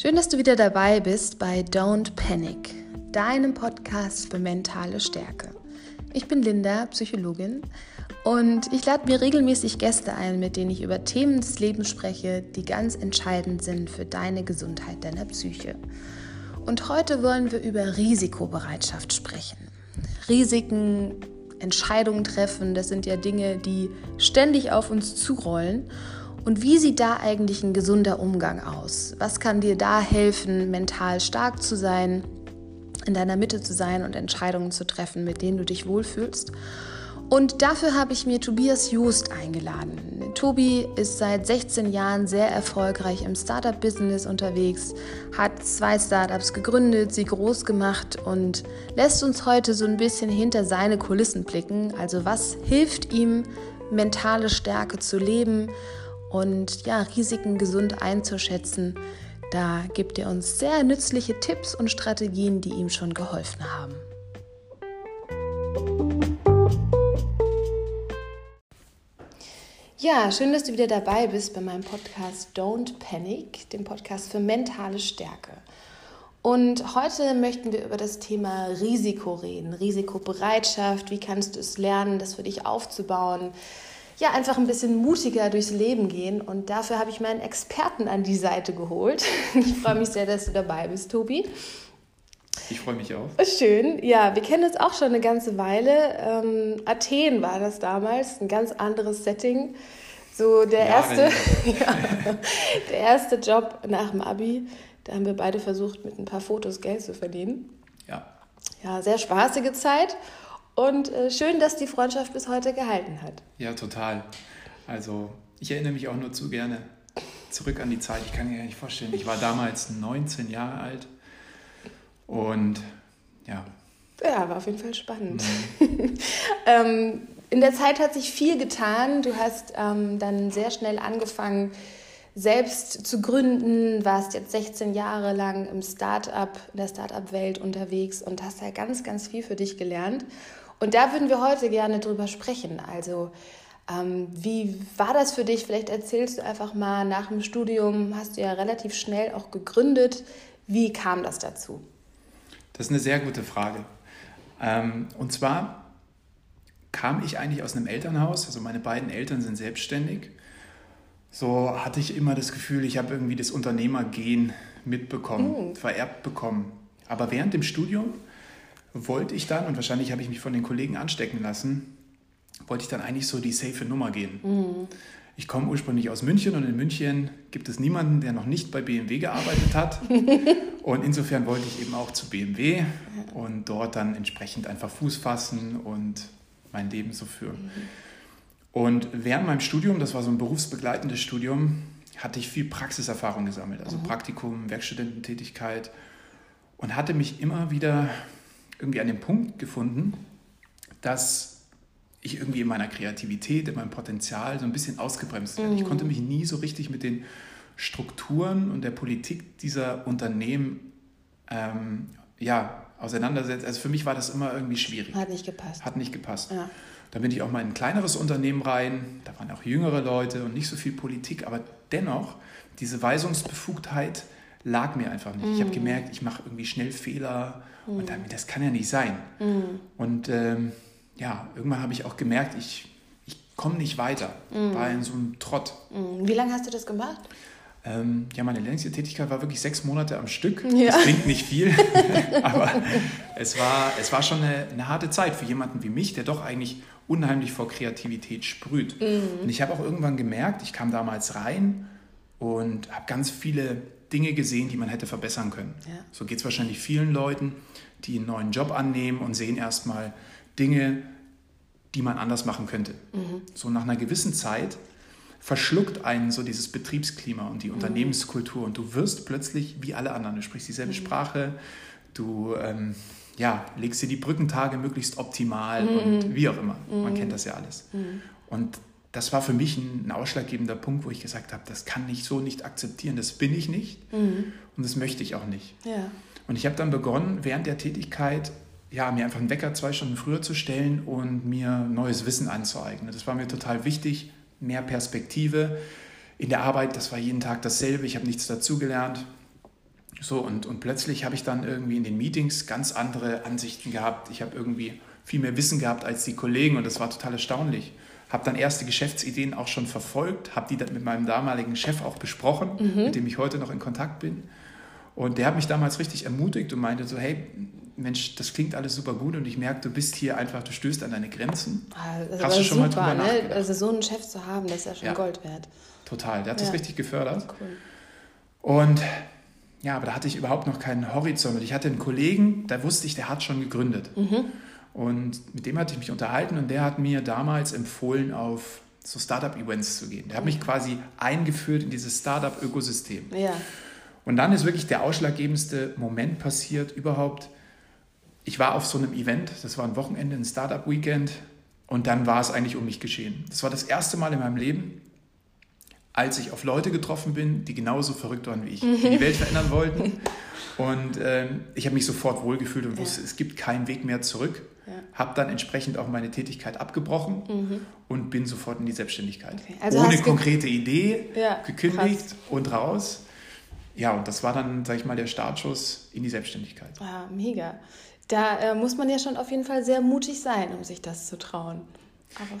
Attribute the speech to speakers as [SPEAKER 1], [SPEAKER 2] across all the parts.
[SPEAKER 1] Schön, dass du wieder dabei bist bei Don't Panic, deinem Podcast für mentale Stärke. Ich bin Linda, Psychologin, und ich lade mir regelmäßig Gäste ein, mit denen ich über Themen des Lebens spreche, die ganz entscheidend sind für deine Gesundheit deiner Psyche. Und heute wollen wir über Risikobereitschaft sprechen. Risiken, Entscheidungen treffen, das sind ja Dinge, die ständig auf uns zurollen. Und wie sieht da eigentlich ein gesunder Umgang aus? Was kann dir da helfen, mental stark zu sein, in deiner Mitte zu sein und Entscheidungen zu treffen, mit denen du dich wohlfühlst? Und dafür habe ich mir Tobias Just eingeladen. Tobi ist seit 16 Jahren sehr erfolgreich im Startup-Business unterwegs, hat zwei Startups gegründet, sie groß gemacht und lässt uns heute so ein bisschen hinter seine Kulissen blicken. Also was hilft ihm, mentale Stärke zu leben? Und ja, Risiken gesund einzuschätzen. Da gibt er uns sehr nützliche Tipps und Strategien, die ihm schon geholfen haben. Ja, schön, dass du wieder dabei bist bei meinem Podcast Don't Panic, dem Podcast für mentale Stärke. Und heute möchten wir über das Thema Risiko reden, Risikobereitschaft, wie kannst du es lernen, das für dich aufzubauen, ja, einfach ein bisschen mutiger durchs Leben gehen. Und dafür habe ich meinen Experten an die Seite geholt. Ich freue mich sehr, dass du dabei bist, Tobi.
[SPEAKER 2] Ich freue mich auch.
[SPEAKER 1] Schön. Ja, wir kennen uns auch schon eine ganze Weile. Ähm, Athen war das damals, ein ganz anderes Setting. So der ja, erste, ja, der erste Job nach dem Abi. Da haben wir beide versucht, mit ein paar Fotos Geld zu verdienen.
[SPEAKER 2] Ja.
[SPEAKER 1] Ja, sehr spaßige Zeit. Und äh, schön, dass die Freundschaft bis heute gehalten hat.
[SPEAKER 2] Ja, total. Also ich erinnere mich auch nur zu gerne zurück an die Zeit. Ich kann mir gar nicht vorstellen. Ich war damals 19 Jahre alt und ja.
[SPEAKER 1] Ja, war auf jeden Fall spannend. Mhm. ähm, in der Zeit hat sich viel getan. Du hast ähm, dann sehr schnell angefangen, selbst zu gründen, warst jetzt 16 Jahre lang im Startup, in der Startup-Welt unterwegs und hast da ganz, ganz viel für dich gelernt. Und da würden wir heute gerne drüber sprechen. Also, ähm, wie war das für dich? Vielleicht erzählst du einfach mal, nach dem Studium hast du ja relativ schnell auch gegründet. Wie kam das dazu?
[SPEAKER 2] Das ist eine sehr gute Frage. Ähm, und zwar kam ich eigentlich aus einem Elternhaus, also meine beiden Eltern sind selbstständig. So hatte ich immer das Gefühl, ich habe irgendwie das Unternehmergehen mitbekommen, mhm. vererbt bekommen. Aber während dem Studium wollte ich dann, und wahrscheinlich habe ich mich von den Kollegen anstecken lassen, wollte ich dann eigentlich so die safe Nummer gehen. Mhm. Ich komme ursprünglich aus München und in München gibt es niemanden, der noch nicht bei BMW gearbeitet hat. und insofern wollte ich eben auch zu BMW und dort dann entsprechend einfach Fuß fassen und mein Leben so führen. Mhm. Und während meinem Studium, das war so ein berufsbegleitendes Studium, hatte ich viel Praxiserfahrung gesammelt, also mhm. Praktikum, Werkstudententätigkeit und hatte mich immer wieder irgendwie an den Punkt gefunden, dass ich irgendwie in meiner Kreativität, in meinem Potenzial so ein bisschen ausgebremst werde. Mhm. Ich konnte mich nie so richtig mit den Strukturen und der Politik dieser Unternehmen ähm, ja, auseinandersetzen. Also für mich war das immer irgendwie schwierig.
[SPEAKER 1] Hat nicht gepasst.
[SPEAKER 2] Hat nicht gepasst. Ja. Dann bin ich auch mal in ein kleineres Unternehmen rein. Da waren auch jüngere Leute und nicht so viel Politik. Aber dennoch, diese Weisungsbefugtheit lag mir einfach nicht. Mhm. Ich habe gemerkt, ich mache irgendwie schnell Fehler Mhm. Und dann, das kann ja nicht sein. Mhm. Und ähm, ja, irgendwann habe ich auch gemerkt, ich, ich komme nicht weiter. Mhm. War in so einem Trott.
[SPEAKER 1] Mhm. Wie lange hast du das gemacht?
[SPEAKER 2] Ähm, ja, meine längste Tätigkeit war wirklich sechs Monate am Stück. Ja. Das klingt nicht viel, aber es war, es war schon eine, eine, harte Zeit für jemanden wie mich, der doch eigentlich unheimlich vor Kreativität sprüht. Mhm. Und ich habe auch irgendwann gemerkt, ich kam damals rein und habe ganz viele Dinge gesehen, die man hätte verbessern können. Ja. So geht es wahrscheinlich vielen Leuten, die einen neuen Job annehmen und sehen erstmal Dinge, die man anders machen könnte. Mhm. So nach einer gewissen Zeit verschluckt einen so dieses Betriebsklima und die mhm. Unternehmenskultur und du wirst plötzlich wie alle anderen. Du sprichst dieselbe mhm. Sprache, du ähm, ja, legst dir die Brückentage möglichst optimal und mhm. wie auch immer. Man mhm. kennt das ja alles. Mhm. Und das war für mich ein, ausschlaggebender Punkt, wo ich gesagt habe, das kann ich so nicht akzeptieren, das bin ich nicht mhm. und das möchte ich auch nicht. Ja. Und ich habe dann begonnen, während der Tätigkeit ja, mir einfach einen Wecker zwei Stunden früher zu stellen und mir neues Wissen anzueignen. Das war mir total wichtig, mehr Perspektive. In der Arbeit, das war jeden Tag dasselbe, ich habe nichts dazugelernt. So, und, und plötzlich habe ich dann irgendwie in den Meetings ganz andere Ansichten gehabt. Ich habe irgendwie viel mehr Wissen gehabt als die Kollegen und das war total erstaunlich. Habe dann erste Geschäftsideen auch schon verfolgt, habe die dann mit meinem damaligen Chef auch besprochen, mhm. mit dem ich heute noch in Kontakt bin. Und der hat mich damals richtig ermutigt und meinte so, hey, Mensch, das klingt alles super gut und ich merke, du bist hier einfach, du stößt an deine Grenzen.
[SPEAKER 1] Also Hast du schon super, mal drüber ne? Also so einen Chef zu haben, das ist ja schon ja, Gold wert.
[SPEAKER 2] Total, der hat ja. das richtig gefördert. Cool. Und ja, aber da hatte ich überhaupt noch keinen Horizont. Und ich hatte einen Kollegen, da wusste ich, der hat schon gegründet. Mhm. Und mit dem hatte ich mich unterhalten und der hat mir damals empfohlen, auf so Startup-Events zu gehen. Der hat mich mhm. quasi eingeführt in dieses Startup-Ökosystem. Ja. Und dann ist wirklich der ausschlaggebendste Moment passiert überhaupt. Ich war auf so einem Event, das war ein Wochenende, ein Startup-Weekend, und dann war es eigentlich um mich geschehen. Das war das erste Mal in meinem Leben, als ich auf Leute getroffen bin, die genauso verrückt waren wie ich, die die Welt verändern wollten. Und ähm, ich habe mich sofort wohlgefühlt und wusste, ja. es gibt keinen Weg mehr zurück. Ja. Habe dann entsprechend auch meine Tätigkeit abgebrochen mhm. und bin sofort in die Selbstständigkeit. Okay. Also Ohne konkrete Idee, ja, gekündigt krass. und raus. Ja, und das war dann, sage ich mal, der Startschuss in die Selbstständigkeit.
[SPEAKER 1] Ah, mega. Da äh, muss man ja schon auf jeden Fall sehr mutig sein, um sich das zu trauen.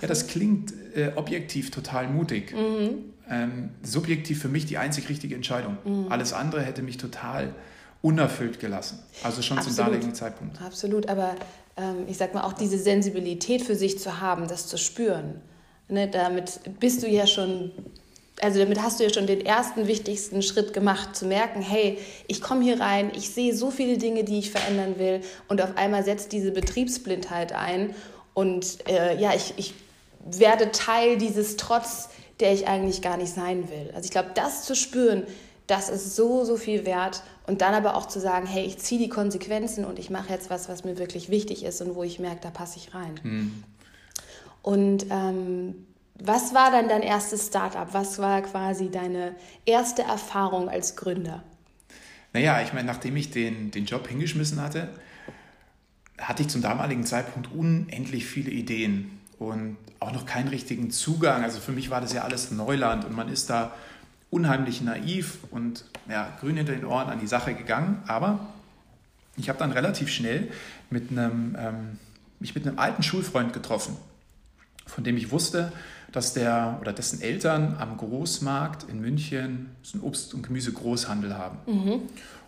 [SPEAKER 2] ja, das klingt äh, objektiv total mutig. Mhm. Ähm, subjektiv für mich die einzig richtige Entscheidung. Mhm. Alles andere hätte mich total unerfüllt gelassen. Also schon Absolut. zum damaligen Zeitpunkt.
[SPEAKER 1] Absolut, aber ich sag mal, auch diese Sensibilität für sich zu haben, das zu spüren. Ne, damit bist du ja schon, also damit hast du ja schon den ersten wichtigsten Schritt gemacht, zu merken, hey, ich komme hier rein, ich sehe so viele Dinge, die ich verändern will und auf einmal setzt diese Betriebsblindheit ein und äh, ja, ich, ich werde Teil dieses Trotz, der ich eigentlich gar nicht sein will. Also ich glaube, das zu spüren, das ist so, so viel wert. Und dann aber auch zu sagen, hey, ich ziehe die Konsequenzen und ich mache jetzt was, was mir wirklich wichtig ist und wo ich merke, da passe ich rein. Mhm. Und ähm, was war dann dein erstes Startup? Was war quasi deine erste Erfahrung als Gründer?
[SPEAKER 2] Naja, ich meine, nachdem ich den, den Job hingeschmissen hatte, hatte ich zum damaligen Zeitpunkt unendlich viele Ideen und auch noch keinen richtigen Zugang. Also für mich war das ja alles Neuland und man ist da unheimlich naiv und ja, grün hinter den Ohren an die Sache gegangen. Aber ich habe dann relativ schnell mit einem, ähm, mich mit einem alten Schulfreund getroffen, von dem ich wusste, dass der oder dessen Eltern am Großmarkt in München so einen Obst- und Gemüse-Großhandel haben. Mhm.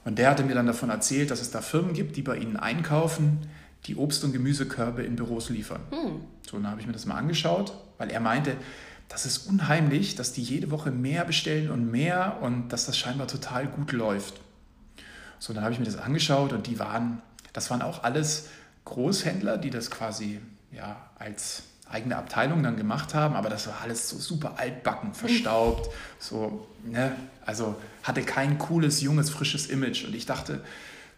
[SPEAKER 2] Und der hatte mir dann davon erzählt, dass es da Firmen gibt, die bei ihnen einkaufen, die Obst- und Gemüsekörbe in Büros liefern. Mhm. So, dann habe ich mir das mal angeschaut, weil er meinte, das ist unheimlich, dass die jede Woche mehr bestellen und mehr und dass das scheinbar total gut läuft. So, dann habe ich mir das angeschaut und die waren, das waren auch alles Großhändler, die das quasi ja, als eigene Abteilung dann gemacht haben, aber das war alles so super altbacken, verstaubt, so, ne, also hatte kein cooles, junges, frisches Image und ich dachte,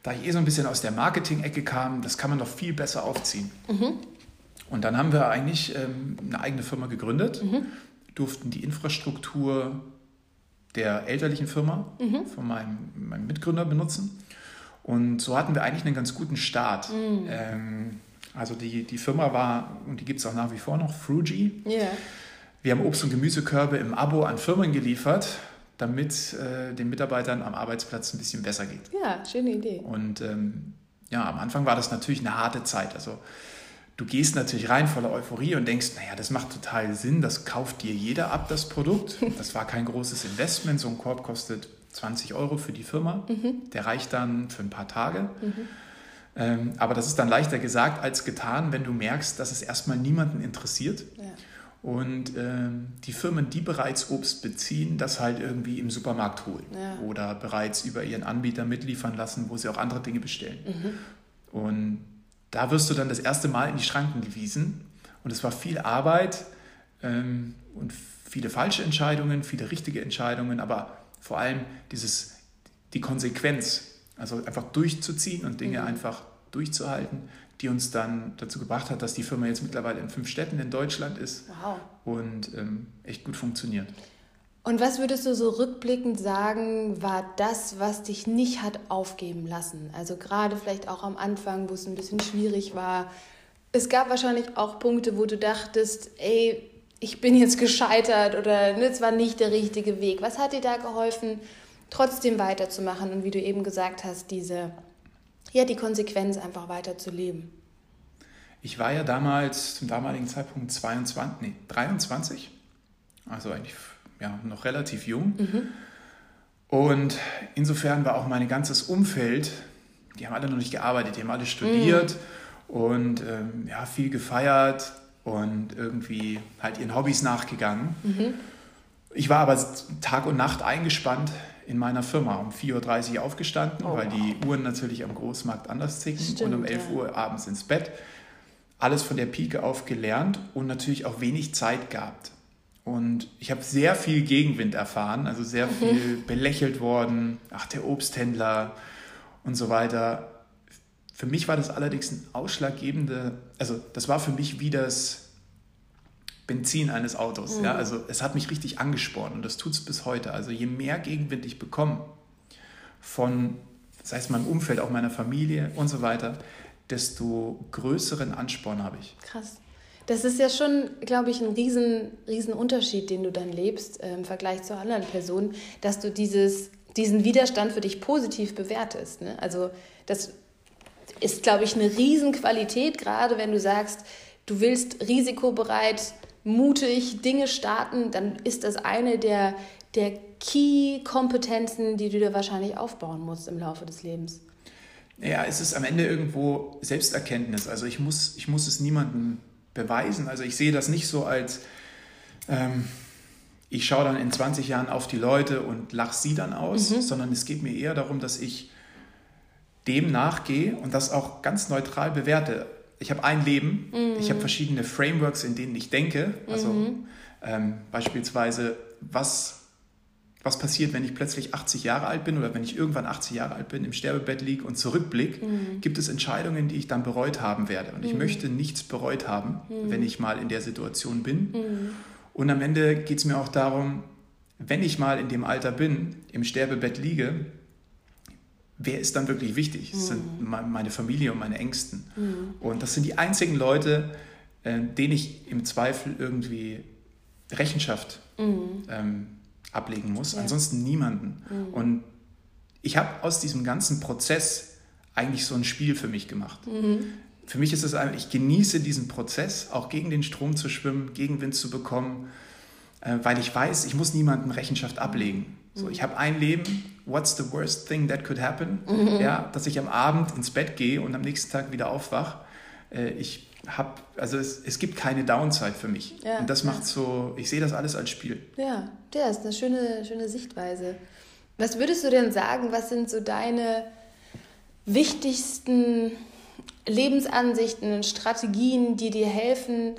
[SPEAKER 2] da ich eh so ein bisschen aus der Marketing-Ecke kam, das kann man doch viel besser aufziehen. Mhm. Und dann haben wir eigentlich ähm, eine eigene Firma gegründet, mhm. durften die Infrastruktur der elterlichen Firma mhm. von meinem, meinem, Mitgründer benutzen. Und so hatten wir eigentlich einen ganz guten Start. Mhm. Ähm, also die, die Firma war, und die gibt es auch nach wie vor noch, Fruji. Yeah. Wir haben Obst- und Gemüsekörbe im Abo an Firmen geliefert, damit äh, den Mitarbeitern am Arbeitsplatz ein bisschen besser geht.
[SPEAKER 1] Ja, schöne Idee.
[SPEAKER 2] Und ähm, ja, am Anfang war das natürlich eine harte Zeit. Also du gehst natürlich rein voller Euphorie und denkst, naja, das macht total Sinn, das kauft dir jeder ab, das Produkt. Das war kein großes Investment, so ein Korb kostet 20 Euro für die Firma, mhm. der reicht dann für ein paar Tage. Mhm. Ähm, aber das ist dann leichter gesagt als getan, wenn du merkst, dass es erstmal niemanden interessiert. Ja. Und ähm, die Firmen, die bereits Obst beziehen, das halt irgendwie im Supermarkt holen ja. oder bereits über ihren Anbieter mitliefern lassen, wo sie auch andere Dinge bestellen. Mhm. Und da wirst du dann das erste Mal in die Schranken gewiesen. Und es war viel Arbeit ähm, und viele falsche Entscheidungen, viele richtige Entscheidungen, aber vor allem dieses, die Konsequenz, also einfach durchzuziehen und Dinge mhm. einfach durchzuhalten, die uns dann dazu gebracht hat, dass die Firma jetzt mittlerweile in fünf Städten in Deutschland ist wow. und ähm, echt gut funktioniert.
[SPEAKER 1] Und was würdest du so rückblickend sagen, war das, was dich nicht hat aufgeben lassen? Also gerade vielleicht auch am Anfang, wo es ein bisschen schwierig war. Es gab wahrscheinlich auch Punkte, wo du dachtest, ey, ich bin jetzt gescheitert oder ne, es war nicht der richtige Weg. Was hat dir da geholfen, trotzdem weiterzumachen und wie du eben gesagt hast, diese, ja, die Konsequenz einfach weiterzuleben?
[SPEAKER 2] Ich war ja damals, zum damaligen Zeitpunkt 22, nee, 23, also eigentlich ja, noch relativ jung. Mhm. Und insofern war auch mein ganzes Umfeld, die haben alle noch nicht gearbeitet, die haben alle studiert mhm. und ähm, ja, viel gefeiert und irgendwie halt ihren Hobbys nachgegangen. Mhm. Ich war aber Tag und Nacht eingespannt in meiner Firma. Um 4.30 Uhr aufgestanden, oh, weil die Uhren natürlich am Großmarkt anders zicken Stimmt, und um 11 ja. Uhr abends ins Bett. Alles von der Pike auf gelernt und natürlich auch wenig Zeit gehabt. Und ich habe sehr viel Gegenwind erfahren, also sehr mhm. viel belächelt worden, ach der Obsthändler und so weiter. Für mich war das allerdings ein ausschlaggebende, also das war für mich wie das Benzin eines Autos. Mhm. Ja? Also es hat mich richtig angespornt und das tut es bis heute. Also je mehr Gegenwind ich bekomme von, sei es meinem Umfeld, auch meiner Familie und so weiter, desto größeren Ansporn habe ich.
[SPEAKER 1] Krass. Das ist ja schon, glaube ich, ein riesen, riesen Unterschied, den du dann lebst äh, im Vergleich zu anderen Personen, dass du dieses, diesen Widerstand für dich positiv bewertest. Ne? Also das ist, glaube ich, eine Riesenqualität, gerade wenn du sagst, du willst risikobereit, mutig Dinge starten, dann ist das eine der, der Key-Kompetenzen, die du dir wahrscheinlich aufbauen musst im Laufe des Lebens.
[SPEAKER 2] Ja, es ist am Ende irgendwo Selbsterkenntnis. Also ich muss, ich muss es niemandem beweisen. Also ich sehe das nicht so als, ähm, ich schaue dann in 20 Jahren auf die Leute und lache sie dann aus, mhm. sondern es geht mir eher darum, dass ich dem nachgehe und das auch ganz neutral bewerte. Ich habe ein Leben, mhm. ich habe verschiedene Frameworks, in denen ich denke. Also mhm. ähm, beispielsweise, was was passiert, wenn ich plötzlich 80 Jahre alt bin oder wenn ich irgendwann 80 Jahre alt bin, im Sterbebett liege und zurückblicke, mhm. gibt es Entscheidungen, die ich dann bereut haben werde. Und mhm. ich möchte nichts bereut haben, mhm. wenn ich mal in der Situation bin. Mhm. Und am Ende geht es mir auch darum, wenn ich mal in dem Alter bin, im Sterbebett liege, wer ist dann wirklich wichtig? Das sind mhm. meine Familie und meine Ängsten. Mhm. Und das sind die einzigen Leute, äh, denen ich im Zweifel irgendwie Rechenschaft ähm, ablegen muss, ja. ansonsten niemanden. Mhm. Und ich habe aus diesem ganzen Prozess eigentlich so ein Spiel für mich gemacht. Mhm. Für mich ist es einfach, ich genieße diesen Prozess, auch gegen den Strom zu schwimmen, Gegenwind zu bekommen, äh, weil ich weiß, ich muss niemandem Rechenschaft ablegen. So, ich habe ein Leben, what's the worst thing that could happen? Mhm. Ja, dass ich am Abend ins Bett gehe und am nächsten Tag wieder aufwach. Äh, ich habe, also es, es gibt keine Downside für mich. Ja, und das macht ja. so, ich sehe das alles als Spiel.
[SPEAKER 1] Ja, der ist eine schöne, schöne Sichtweise. Was würdest du denn sagen, was sind so deine wichtigsten Lebensansichten und Strategien, die dir helfen,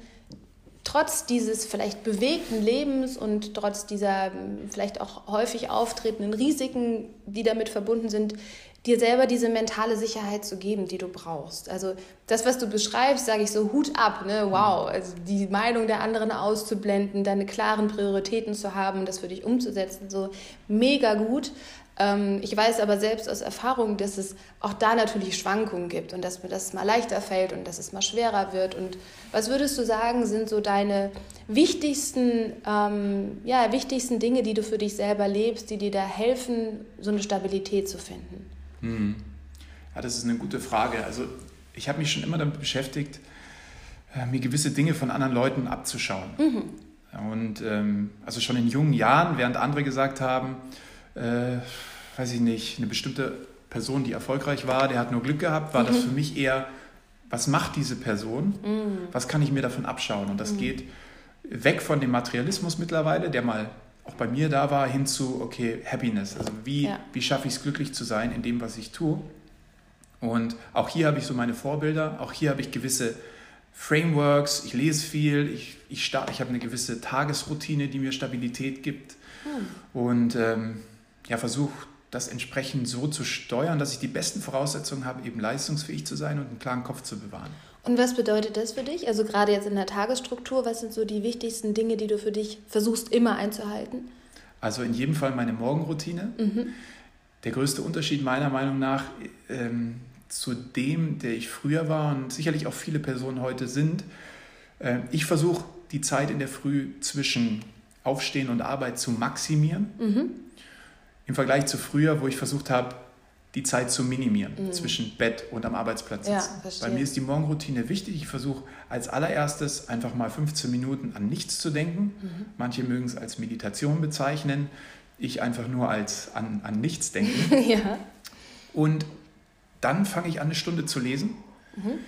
[SPEAKER 1] trotz dieses vielleicht bewegten Lebens und trotz dieser vielleicht auch häufig auftretenden Risiken, die damit verbunden sind, dir selber diese mentale Sicherheit zu geben, die du brauchst. Also das, was du beschreibst, sage ich so, Hut ab, ne? wow, also die Meinung der anderen auszublenden, deine klaren Prioritäten zu haben, das für dich umzusetzen, so mega gut. Ähm, ich weiß aber selbst aus Erfahrung, dass es auch da natürlich Schwankungen gibt und dass mir das mal leichter fällt und dass es mal schwerer wird. Und was würdest du sagen, sind so deine wichtigsten, ähm, ja, wichtigsten Dinge, die du für dich selber lebst, die dir da helfen, so eine Stabilität zu finden?
[SPEAKER 2] Hm. Ja, das ist eine gute Frage. Also ich habe mich schon immer damit beschäftigt, äh, mir gewisse Dinge von anderen Leuten abzuschauen. Mhm. Und ähm, also schon in jungen Jahren, während andere gesagt haben, äh, weiß ich nicht, eine bestimmte Person, die erfolgreich war, der hat nur Glück gehabt, war mhm. das für mich eher, was macht diese Person? Mhm. Was kann ich mir davon abschauen? Und das mhm. geht weg von dem Materialismus mittlerweile, der mal auch bei mir da war, hin zu, okay, Happiness. Also wie, ja. wie schaffe ich es, glücklich zu sein in dem, was ich tue? Und auch hier habe ich so meine Vorbilder, auch hier habe ich gewisse Frameworks, ich lese viel, ich, ich, ich habe eine gewisse Tagesroutine, die mir Stabilität gibt hm. und ähm, ja, versuche das entsprechend so zu steuern, dass ich die besten Voraussetzungen habe, eben leistungsfähig zu sein und einen klaren Kopf zu bewahren.
[SPEAKER 1] Und was bedeutet das für dich? Also gerade jetzt in der Tagesstruktur, was sind so die wichtigsten Dinge, die du für dich versuchst immer einzuhalten?
[SPEAKER 2] Also in jedem Fall meine Morgenroutine. Mhm. Der größte Unterschied meiner Meinung nach ähm, zu dem, der ich früher war und sicherlich auch viele Personen heute sind, äh, ich versuche die Zeit in der Früh zwischen Aufstehen und Arbeit zu maximieren. Mhm. Im Vergleich zu früher, wo ich versucht habe, die Zeit zu minimieren mhm. zwischen Bett und am Arbeitsplatz sitzen. Ja, Bei mir ist die Morgenroutine wichtig. Ich versuche als allererstes einfach mal 15 Minuten an nichts zu denken. Mhm. Manche mögen es als Meditation bezeichnen. Ich einfach nur als an, an nichts denken. ja. Und dann fange ich an, eine Stunde zu lesen. Mhm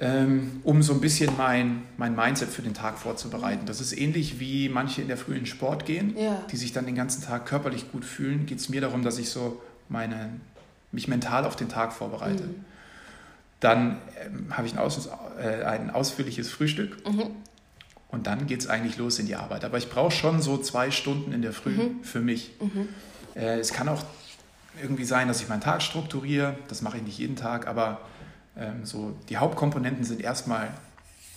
[SPEAKER 2] ähm, um so ein bisschen mein, mein Mindset für den Tag vorzubereiten. Das ist ähnlich wie manche in der frühen Sport gehen, ja. die sich dann den ganzen Tag körperlich gut fühlen. Geht es mir darum, dass ich so meine, mich mental auf den Tag vorbereite. Mhm. Dann ähm, habe ich ein, aus, äh, ein, ausführliches Frühstück mhm. und dann geht es eigentlich los in die Arbeit. Aber ich brauche schon so zwei Stunden in der Früh mhm. für mich. Mhm. Äh, es kann auch irgendwie sein, dass ich meinen Tag strukturiere. Das mache ich nicht jeden Tag, aber ähm, so die Hauptkomponenten sind erstmal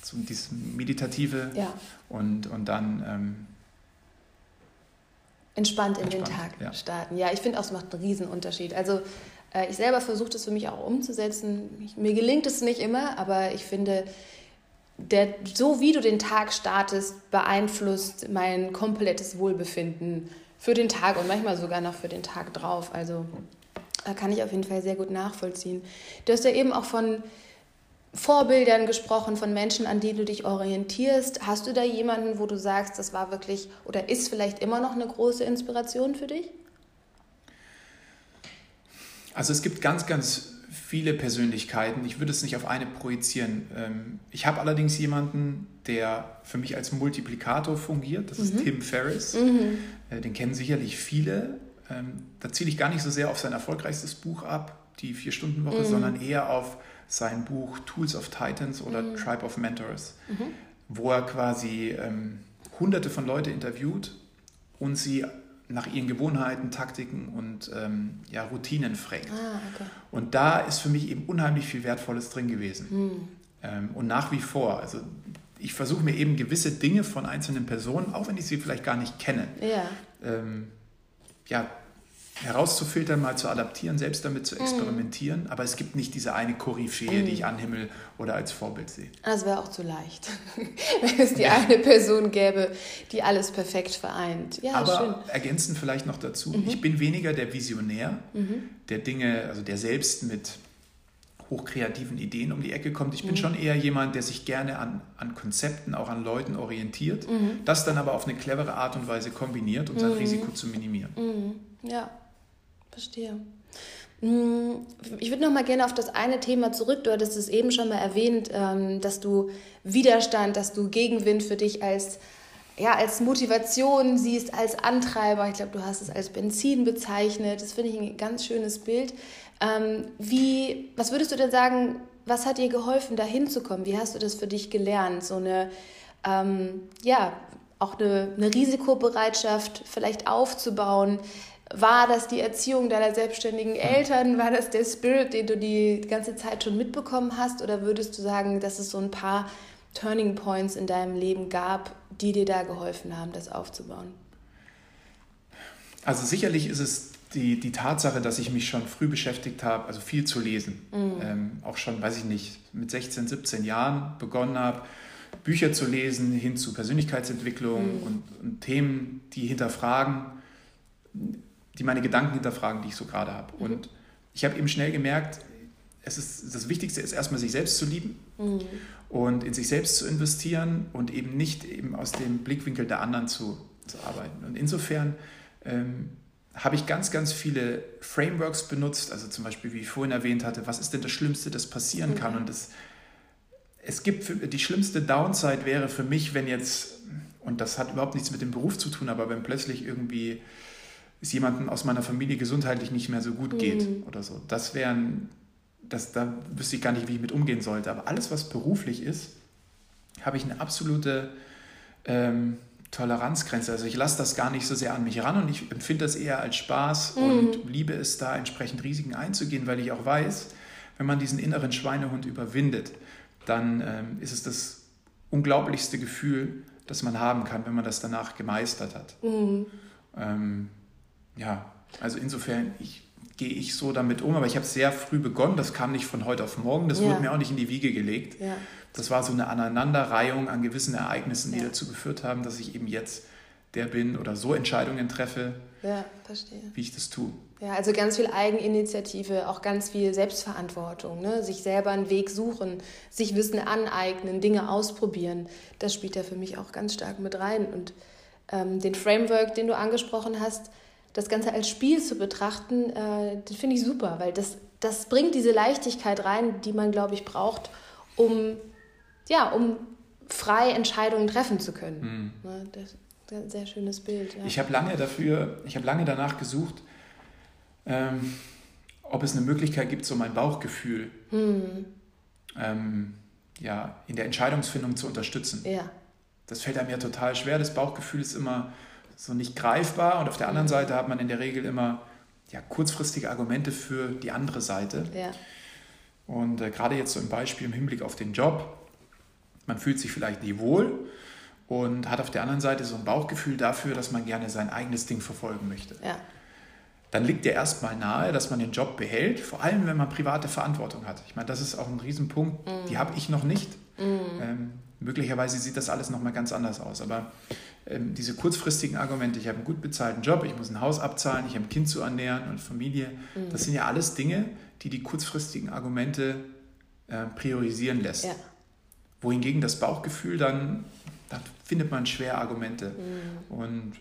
[SPEAKER 2] so dieses Meditative ja. und, und dann ähm,
[SPEAKER 1] entspannt in entspannt, den Tag ja. starten. Ja, ich finde auch, es macht einen Riesenunterschied. Also äh, ich selber versuche das für mich auch umzusetzen. Ich, mir gelingt es nicht immer, aber ich finde, der, so wie du den Tag startest, beeinflusst mein komplettes Wohlbefinden für den Tag und manchmal sogar noch für den Tag drauf. Also kann ich auf jeden Fall sehr gut nachvollziehen. Du hast ja eben auch von Vorbildern gesprochen, von Menschen, an die du dich orientierst. Hast du da jemanden, wo du sagst, das war wirklich oder ist vielleicht immer noch eine große Inspiration für dich?
[SPEAKER 2] Also es gibt ganz, ganz viele Persönlichkeiten. Ich würde es nicht auf eine projizieren. Ähm, ich habe allerdings jemanden, der für mich als Multiplikator fungiert. Das ist mhm. Tim Ferriss. Mhm. Äh, den kennen sicherlich viele. Ähm, da ziele ich gar nicht so sehr auf sein erfolgreichstes Buch ab, die Vier-Stunden-Woche, mhm. sondern eher auf sein Buch Tools of Titans oder mhm. Tribe of Mentors, mhm. wo er quasi ähm, hunderte von Leuten interviewt und sie nach ihren Gewohnheiten, Taktiken und ähm, ja, Routinen fragt. Ah, okay. Und da ist für mich eben unheimlich viel Wertvolles drin gewesen. Mhm. Ähm, und nach wie vor, also ich versuche mir eben gewisse Dinge von einzelnen Personen, auch wenn ich sie vielleicht gar nicht kenne, ja, ähm, ja herauszufiltern, mal zu adaptieren, selbst damit zu mhm. experimentieren. Mm. Aber es gibt nicht diese eine Koryphäe, mm. die ich mhm. anhimmel oder als Vorbild sehe.
[SPEAKER 1] Das wäre auch zu leicht, wenn es die ja. eine Person gäbe, die alles perfekt vereint.
[SPEAKER 2] Ja, Aber schön. ergänzend vielleicht noch dazu, mhm. ich bin weniger der Visionär, mhm. der Dinge, also der selbst mit hochkreativen Ideen um die Ecke kommt. Ich bin mhm. schon eher jemand, der sich gerne an, an Konzepten, auch an Leuten orientiert, mhm. das dann aber auf eine clevere Art und Weise kombiniert, um sein Risiko zu minimieren.
[SPEAKER 1] Ja, Verstehe. Ich würde noch mal gerne auf das eine Thema zurück. Du hattest es eben schon mal erwähnt, ähm, dass du Widerstand, dass du Gegenwind für dich als, ja, als Motivation siehst, als Antreiber. Ich glaube, du hast es als Benzin bezeichnet. Das finde ich ein ganz schönes Bild. Ähm, wie, was würdest du denn sagen, was hat dir geholfen, da hinzukommen? Wie hast du das für dich gelernt? So eine, ähm, ja, auch eine, eine Risikobereitschaft vielleicht aufzubauen, war das die Erziehung deiner selbstständigen Eltern? War das der Spirit, den du die ganze Zeit schon mitbekommen hast? Oder würdest du sagen, dass es so ein paar Turning Points in deinem Leben gab, die dir da geholfen haben, das aufzubauen?
[SPEAKER 2] Also sicherlich ist es die, die Tatsache, dass ich mich schon früh beschäftigt habe, also viel zu lesen. Mhm. Ähm, auch schon, weiß ich nicht, mit 16, 17 Jahren begonnen habe, Bücher zu lesen hin zu Persönlichkeitsentwicklung mhm. und, und Themen, die hinterfragen die meine Gedanken hinterfragen, die ich so gerade habe. Mhm. Und ich habe eben schnell gemerkt, es ist, das Wichtigste ist erstmal sich selbst zu lieben mhm. und in sich selbst zu investieren und eben nicht eben aus dem Blickwinkel der anderen zu, zu arbeiten. Und insofern ähm, habe ich ganz, ganz viele Frameworks benutzt, also zum Beispiel, wie ich vorhin erwähnt hatte, was ist denn das Schlimmste, das passieren mhm. kann? Und das, es gibt die schlimmste Downside wäre für mich, wenn jetzt, und das hat überhaupt nichts mit dem Beruf zu tun, aber wenn plötzlich irgendwie es jemandem aus meiner Familie gesundheitlich nicht mehr so gut geht mhm. oder so. Das wären, das, da wüsste ich gar nicht, wie ich mit umgehen sollte. Aber alles, was beruflich ist, habe ich eine absolute ähm, Toleranzgrenze. Also ich lasse das gar nicht so sehr an mich ran und ich empfinde das eher als Spaß mhm. und liebe es da entsprechend Risiken einzugehen, weil ich auch weiß, wenn man diesen inneren Schweinehund überwindet, dann ähm, ist es das unglaublichste Gefühl, das man haben kann, wenn man das danach gemeistert hat. Mhm. Ähm, ja, also insofern ich, gehe ich so damit um, aber ich habe sehr früh begonnen, das kam nicht von heute auf morgen, das ja. wurde mir auch nicht in die Wiege gelegt. Ja. Das war so eine Aneinanderreihung an gewissen Ereignissen, die ja. dazu geführt haben, dass ich eben jetzt der bin oder so Entscheidungen treffe,
[SPEAKER 1] ja, verstehe.
[SPEAKER 2] wie ich das tue.
[SPEAKER 1] Ja, also ganz viel Eigeninitiative, auch ganz viel Selbstverantwortung, ne? sich selber einen Weg suchen, sich Wissen aneignen, Dinge ausprobieren. Das spielt ja für mich auch ganz stark mit rein. Und ähm, den Framework, den du angesprochen hast, das Ganze als Spiel zu betrachten, äh, das finde ich super, weil das, das bringt diese Leichtigkeit rein, die man, glaube ich, braucht, um, ja, um frei Entscheidungen treffen zu können. Mhm. Ne? Das ist ein sehr schönes Bild.
[SPEAKER 2] Ja. Ich habe lange dafür, ich habe lange danach gesucht, ähm, ob es eine Möglichkeit gibt, so mein Bauchgefühl mhm. ähm, ja, in der Entscheidungsfindung zu unterstützen. Ja. Das fällt einem ja total schwer. Das Bauchgefühl ist immer so nicht greifbar und auf der anderen Seite hat man in der Regel immer ja, kurzfristige Argumente für die andere Seite. Ja. Und äh, gerade jetzt so im Beispiel im Hinblick auf den Job, man fühlt sich vielleicht nicht wohl und hat auf der anderen Seite so ein Bauchgefühl dafür, dass man gerne sein eigenes Ding verfolgen möchte. Ja. Dann liegt dir erstmal nahe, dass man den Job behält, vor allem wenn man private Verantwortung hat. Ich meine, das ist auch ein Riesenpunkt, mm. die habe ich noch nicht. Mm. Ähm, möglicherweise sieht das alles nochmal ganz anders aus. Aber diese kurzfristigen Argumente, ich habe einen gut bezahlten Job, ich muss ein Haus abzahlen, ich habe ein Kind zu ernähren und Familie, mhm. das sind ja alles Dinge, die die kurzfristigen Argumente äh, priorisieren lässt. Ja. Wohingegen das Bauchgefühl dann, da findet man schwer Argumente. Mhm. Und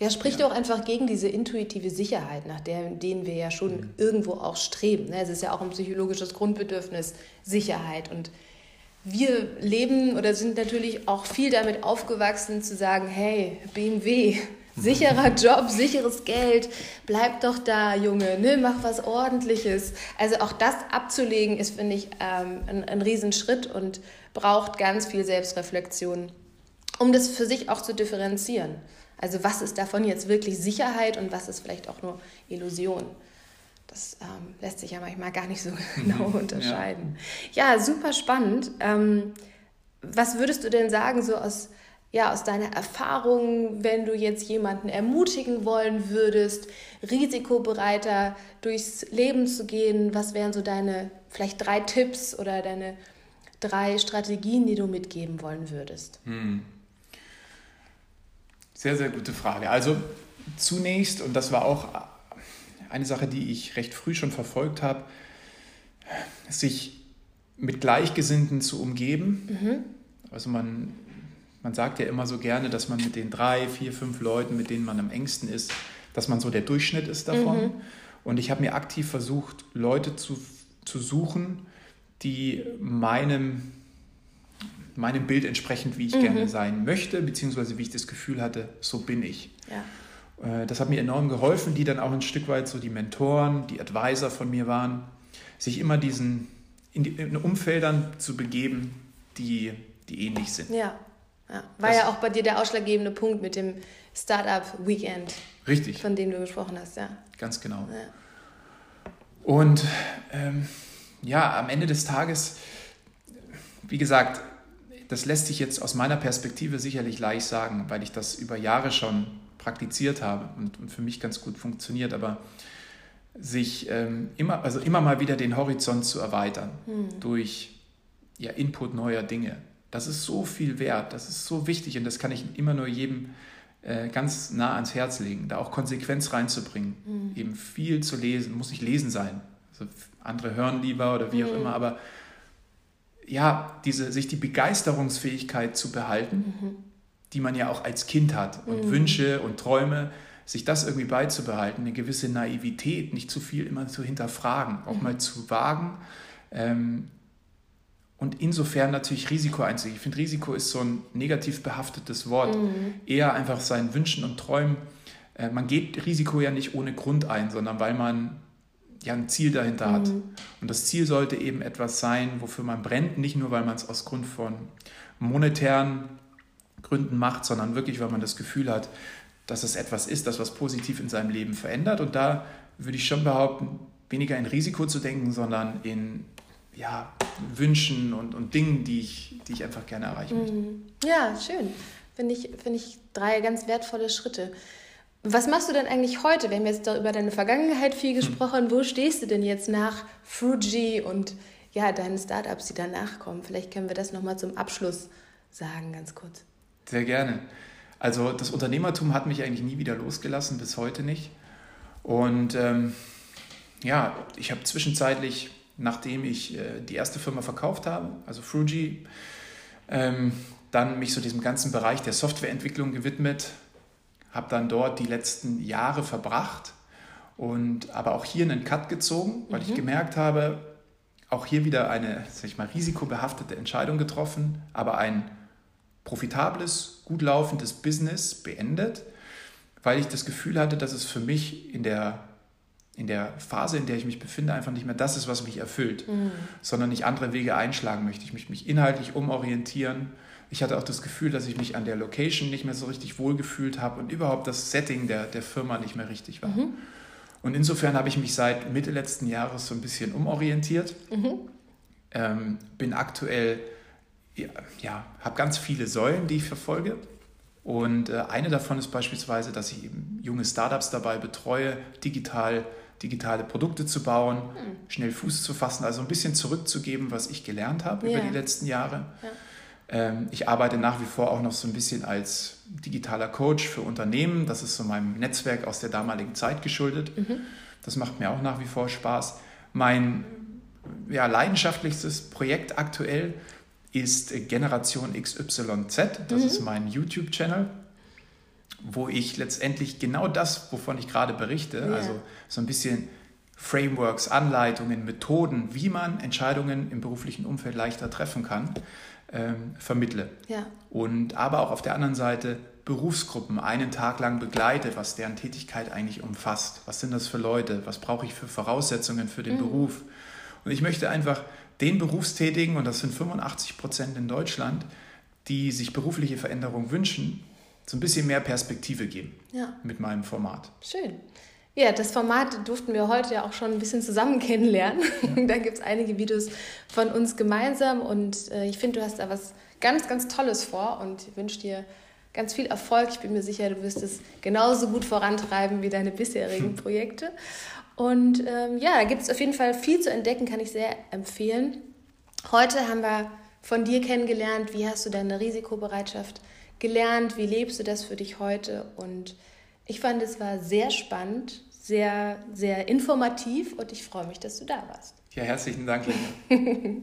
[SPEAKER 1] ja, spricht ja. auch einfach gegen diese intuitive Sicherheit, nach der, denen wir ja schon mhm. irgendwo auch streben. Ne? Es ist ja auch ein psychologisches Grundbedürfnis, Sicherheit. Und wir leben oder sind natürlich auch viel damit aufgewachsen zu sagen, hey, BMW, sicherer Job, sicheres Geld, bleib doch da, Junge, ne, mach was ordentliches. Also auch das abzulegen ist, finde ich, ähm, ein, ein Riesenschritt und braucht ganz viel Selbstreflexion, um das für sich auch zu differenzieren. Also was ist davon jetzt wirklich Sicherheit und was ist vielleicht auch nur Illusion? Das ähm, lässt sich ja manchmal gar nicht so genau unterscheiden. Ja, ja super spannend. Ähm, was würdest du denn sagen, so aus, ja, aus deiner Erfahrung, wenn du jetzt jemanden ermutigen wollen würdest, risikobereiter durchs Leben zu gehen? Was wären so deine vielleicht drei Tipps oder deine drei Strategien, die du mitgeben wollen würdest? Hm.
[SPEAKER 2] Sehr, sehr gute Frage. Also zunächst, und das war auch eine Sache, die ich recht früh schon verfolgt habe, sich mit Gleichgesinnten zu umgeben. Mhm. Also man, man sagt ja immer so gerne, dass man mit den drei, vier, fünf Leuten, mit denen man am engsten ist, dass man so der Durchschnitt ist davon. Mhm. Und ich habe mir aktiv versucht, Leute zu, zu suchen, die meinem, meinem Bild entsprechend, wie ich mhm. gerne sein möchte, beziehungsweise wie ich das Gefühl hatte, so bin ich. Ja. Äh, das hat mir enorm geholfen, die dann auch ein Stück weit so die Mentoren, die Advisor von mir waren, sich immer diesen in, die, in Umfeldern zu begeben, die, die ähnlich sind.
[SPEAKER 1] Ja, ja. war das, ja auch bei dir der ausschlaggebende Punkt mit dem Startup Weekend.
[SPEAKER 2] Richtig.
[SPEAKER 1] Von dem du gesprochen hast, ja.
[SPEAKER 2] Ganz genau. Ja. Und ähm, ja, am Ende des Tages, wie gesagt, das lässt sich jetzt aus meiner Perspektive sicherlich leicht sagen, weil ich das über Jahre schon praktiziert habe und, und für mich ganz gut funktioniert, aber sich ähm, immer, also immer mal wieder den Horizont zu erweitern hm. durch ja, Input neuer Dinge. Das ist so viel wert, das ist so wichtig und das kann ich immer nur jedem äh, ganz nah ans Herz legen, da auch Konsequenz reinzubringen, hm. eben viel zu lesen, muss nicht lesen sein. Also andere hören lieber oder wie hm. auch immer, aber ja, diese, sich die Begeisterungsfähigkeit zu behalten, mhm die man ja auch als Kind hat und mhm. Wünsche und Träume, sich das irgendwie beizubehalten, eine gewisse Naivität, nicht zu viel immer zu hinterfragen, auch mhm. mal zu wagen. Ähm, und insofern natürlich Risiko einzugehen. Ich finde, Risiko ist so ein negativ behaftetes Wort. Mhm. Eher einfach seinen Wünschen und Träumen. Äh, man geht Risiko ja nicht ohne Grund ein, sondern weil man ja ein Ziel dahinter hat. Mhm. Und das Ziel sollte eben etwas sein, wofür man brennt, nicht nur, weil man es aus Grund von monetären Gründen macht, sondern wirklich, weil man das Gefühl hat, dass es etwas ist, das was positiv in seinem Leben verändert. Und da würde ich schon behaupten, weniger in Risiko zu denken, sondern in ja, Wünschen und, und Dingen, die ich, die ich einfach gerne erreichen möchte. Mhm.
[SPEAKER 1] Ja, schön. Finde ich, find ich drei ganz wertvolle Schritte. Was machst du denn eigentlich heute? Wir haben jetzt über deine Vergangenheit viel hm. gesprochen. Hm. Wo stehst du denn jetzt nach Fuji und ja, deinen Startups, die danach kommen? Vielleicht können wir das nochmal zum Abschluss sagen, ganz kurz.
[SPEAKER 2] Sehr gerne. Also das Unternehmertum hat mich eigentlich nie wieder losgelassen, bis heute nicht. Und ähm, ja, ich habe zwischenzeitlich, nachdem ich äh, die erste Firma verkauft habe, also Fruji, ähm, dann mich so diesem ganzen Bereich der Softwareentwicklung gewidmet, habe dann dort die letzten Jahre verbracht und aber auch hier einen Cut gezogen, weil mhm. ich gemerkt habe, auch hier wieder eine, sag ich mal, risikobehaftete Entscheidung getroffen, aber ein profitables, gut laufendes Business beendet, weil ich das Gefühl hatte, dass es für mich in der, in der Phase, in der ich mich befinde, einfach nicht mehr das ist, was mich erfüllt, mhm. sondern ich andere Wege einschlagen möchte. Ich möchte mich inhaltlich umorientieren. Ich hatte auch das Gefühl, dass ich mich an der Location nicht mehr so richtig wohlgefühlt habe und überhaupt das Setting der, der Firma nicht mehr richtig war. Mhm. Und insofern habe ich mich seit Mitte letzten Jahres so ein bisschen umorientiert. Mhm. Ähm, bin aktuell, ja, ja habe ganz viele Säulen, die ich verfolge. Und äh, eine davon ist beispielsweise, dass ich eben junge Startups dabei betreue, digital, digitale Produkte zu bauen, mhm. schnell Fuß zu fassen, also ein bisschen zurückzugeben, was ich gelernt habe ja. über die letzten Jahre. Ja. Ähm, ich arbeite nach wie vor auch noch so ein bisschen als digitaler Coach für Unternehmen. Das ist so meinem Netzwerk aus der damaligen Zeit geschuldet. Mhm. Das macht mir auch nach wie vor Spaß. Mein ja, leidenschaftlichstes Projekt aktuell ist Generation XYZ. Das mhm. ist mein YouTube-Channel, wo ich letztendlich genau das, wovon ich gerade berichte, ja. also so ein bisschen Frameworks, Anleitungen, Methoden, wie man Entscheidungen im beruflichen Umfeld leichter treffen kann, ähm, vermittle. Ja. Und aber auch auf der anderen Seite Berufsgruppen einen Tag lang begleite, was deren Tätigkeit eigentlich umfasst. Was sind das für Leute? Was brauche ich für Voraussetzungen für den mhm. Beruf? Und ich möchte einfach den Berufstätigen, und das sind 85 Prozent in Deutschland, die sich berufliche Veränderungen wünschen, so ein bisschen mehr Perspektive geben ja. mit meinem Format.
[SPEAKER 1] Schön. Ja, das Format durften wir heute ja auch schon ein bisschen zusammen kennenlernen. Ja. da gibt es einige Videos von uns gemeinsam und äh, ich finde, du hast da was ganz, ganz Tolles vor und ich wünsche dir ganz viel Erfolg. Ich bin mir sicher, du wirst es genauso gut vorantreiben wie deine bisherigen Projekte. Und ähm, ja, da gibt es auf jeden Fall viel zu entdecken, kann ich sehr empfehlen. Heute haben wir von dir kennengelernt, wie hast du deine Risikobereitschaft gelernt, wie lebst du das für dich heute und ich fand, es war sehr spannend, sehr, sehr informativ und ich freue mich, dass du da warst.
[SPEAKER 2] Ja, herzlichen Dank, Lena.